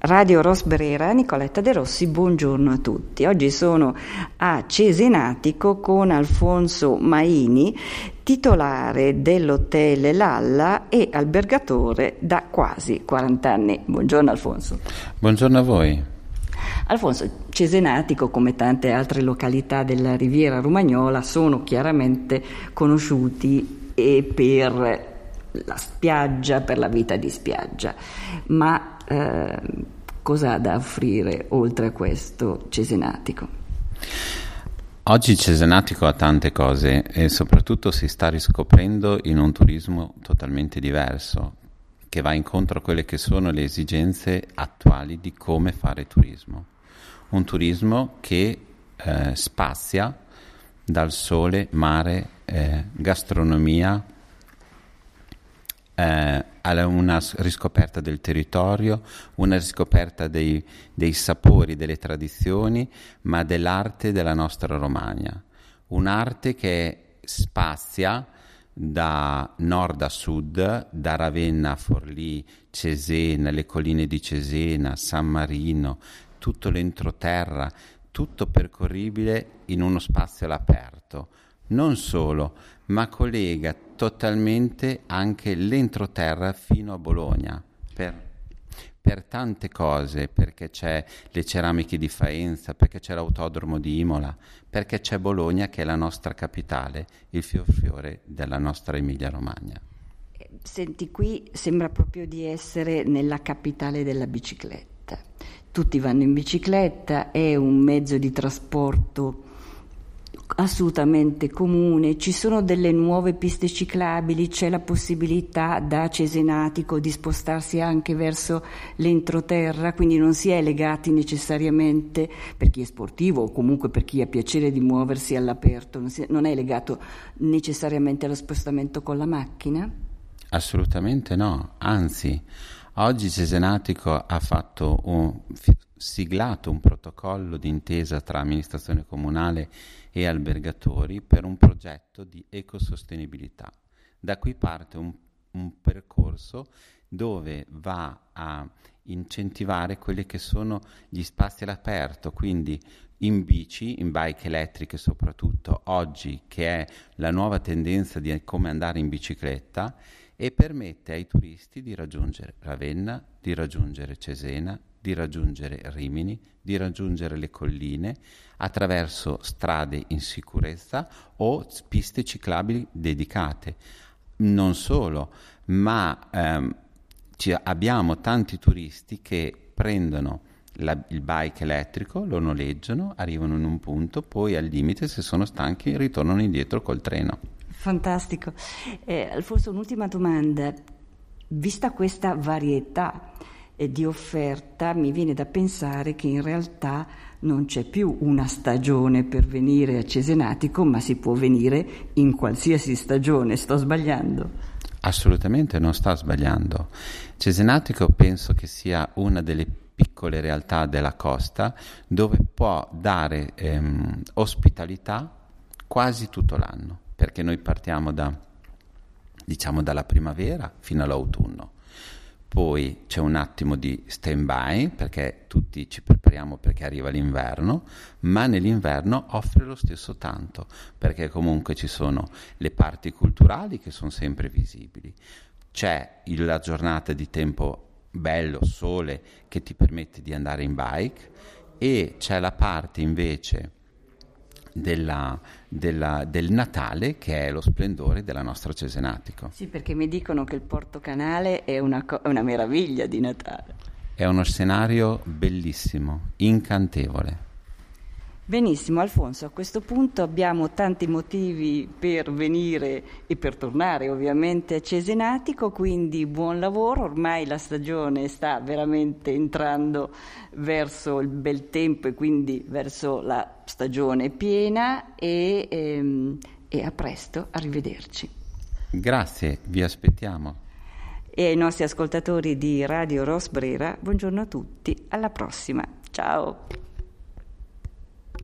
Radio Rosbrera, Nicoletta De Rossi, buongiorno a tutti. Oggi sono a Cesenatico con Alfonso Maini, titolare dell'hotel Lalla e albergatore da quasi 40 anni. Buongiorno Alfonso. Buongiorno a voi. Alfonso, Cesenatico, come tante altre località della Riviera Romagnola, sono chiaramente conosciuti per la spiaggia, per la vita di spiaggia, ma eh, cosa ha da offrire oltre a questo Cesenatico? Oggi Cesenatico ha tante cose e soprattutto si sta riscoprendo in un turismo totalmente diverso, che va incontro a quelle che sono le esigenze attuali di come fare turismo. Un turismo che eh, spazia dal sole, mare, eh, gastronomia, eh, una riscoperta del territorio, una riscoperta dei, dei sapori, delle tradizioni, ma dell'arte della nostra Romagna. Un'arte che spazia da nord a sud, da Ravenna a Forlì, Cesena, le colline di Cesena, San Marino, tutto l'entroterra, tutto percorribile in uno spazio all'aperto. Non solo, ma collega totalmente anche l'entroterra fino a Bologna per, per, tante cose, perché c'è le ceramiche di Faenza, perché c'è l'autodromo di Imola, perché c'è Bologna che è la nostra capitale, il fior fiore della nostra Emilia Romagna. Senti, qui sembra proprio di essere nella capitale della bicicletta. Tutti vanno in bicicletta, è un mezzo di trasporto assolutamente comune, ci sono delle nuove piste ciclabili, c'è la possibilità da Cesenatico di spostarsi anche verso l'entroterra, quindi non si è legati necessariamente per chi è sportivo o comunque per chi ha piacere di muoversi all'aperto, non, si, non è legato necessariamente allo spostamento con la macchina? Assolutamente no, anzi, oggi Cesenatico ha fatto un, siglato un protocollo d'intesa tra amministrazione comunale e albergatori per un progetto di ecosostenibilità. Da qui parte un, un percorso dove va a incentivare quelli che sono gli spazi all'aperto, quindi in bici, in bike elettriche soprattutto, oggi che è la nuova tendenza di come andare in bicicletta e permette ai turisti di raggiungere Ravenna, di raggiungere Cesena, di raggiungere Rimini, di raggiungere le colline attraverso strade in sicurezza o piste ciclabili dedicate. Non solo, ma ehm, abbiamo tanti turisti che prendono la, il bike elettrico, lo noleggiano, arrivano in un punto, poi al limite, se sono stanchi, ritornano indietro col treno. Fantastico. Eh, Alfonso, un'ultima domanda. Vista questa varietà, di offerta, mi viene da pensare che in realtà non c'è più una stagione per venire a Cesenatico, ma si può venire in qualsiasi stagione. Sto sbagliando? Assolutamente non sta sbagliando. Cesenatico penso che sia una delle piccole realtà della costa dove può dare ehm, ospitalità quasi tutto l'anno, perché noi partiamo da, diciamo, dalla primavera fino all'autunno. Poi c'è un attimo di stand by perché tutti ci prepariamo perché arriva l'inverno, ma nell'inverno offre lo stesso tanto perché comunque ci sono le parti culturali che sono sempre visibili, c'è la giornata di tempo bello, sole che ti permette di andare in bike e c'è la parte invece della, della, del Natale che è lo splendore della nostra Cesenatico. Sì, perché mi dicono che il Porto Canale è una, una meraviglia di Natale. È uno scenario bellissimo, incantevole. Benissimo, Alfonso, a questo punto abbiamo tanti motivi per venire e per tornare ovviamente a Cesenatico, quindi buon lavoro, ormai la stagione sta veramente entrando verso il bel tempo e quindi verso la stagione piena e, ehm, e a presto, arrivederci. Grazie, vi aspettiamo. E ai nostri ascoltatori di Radio Rosbrera, buongiorno a tutti, alla prossima, ciao.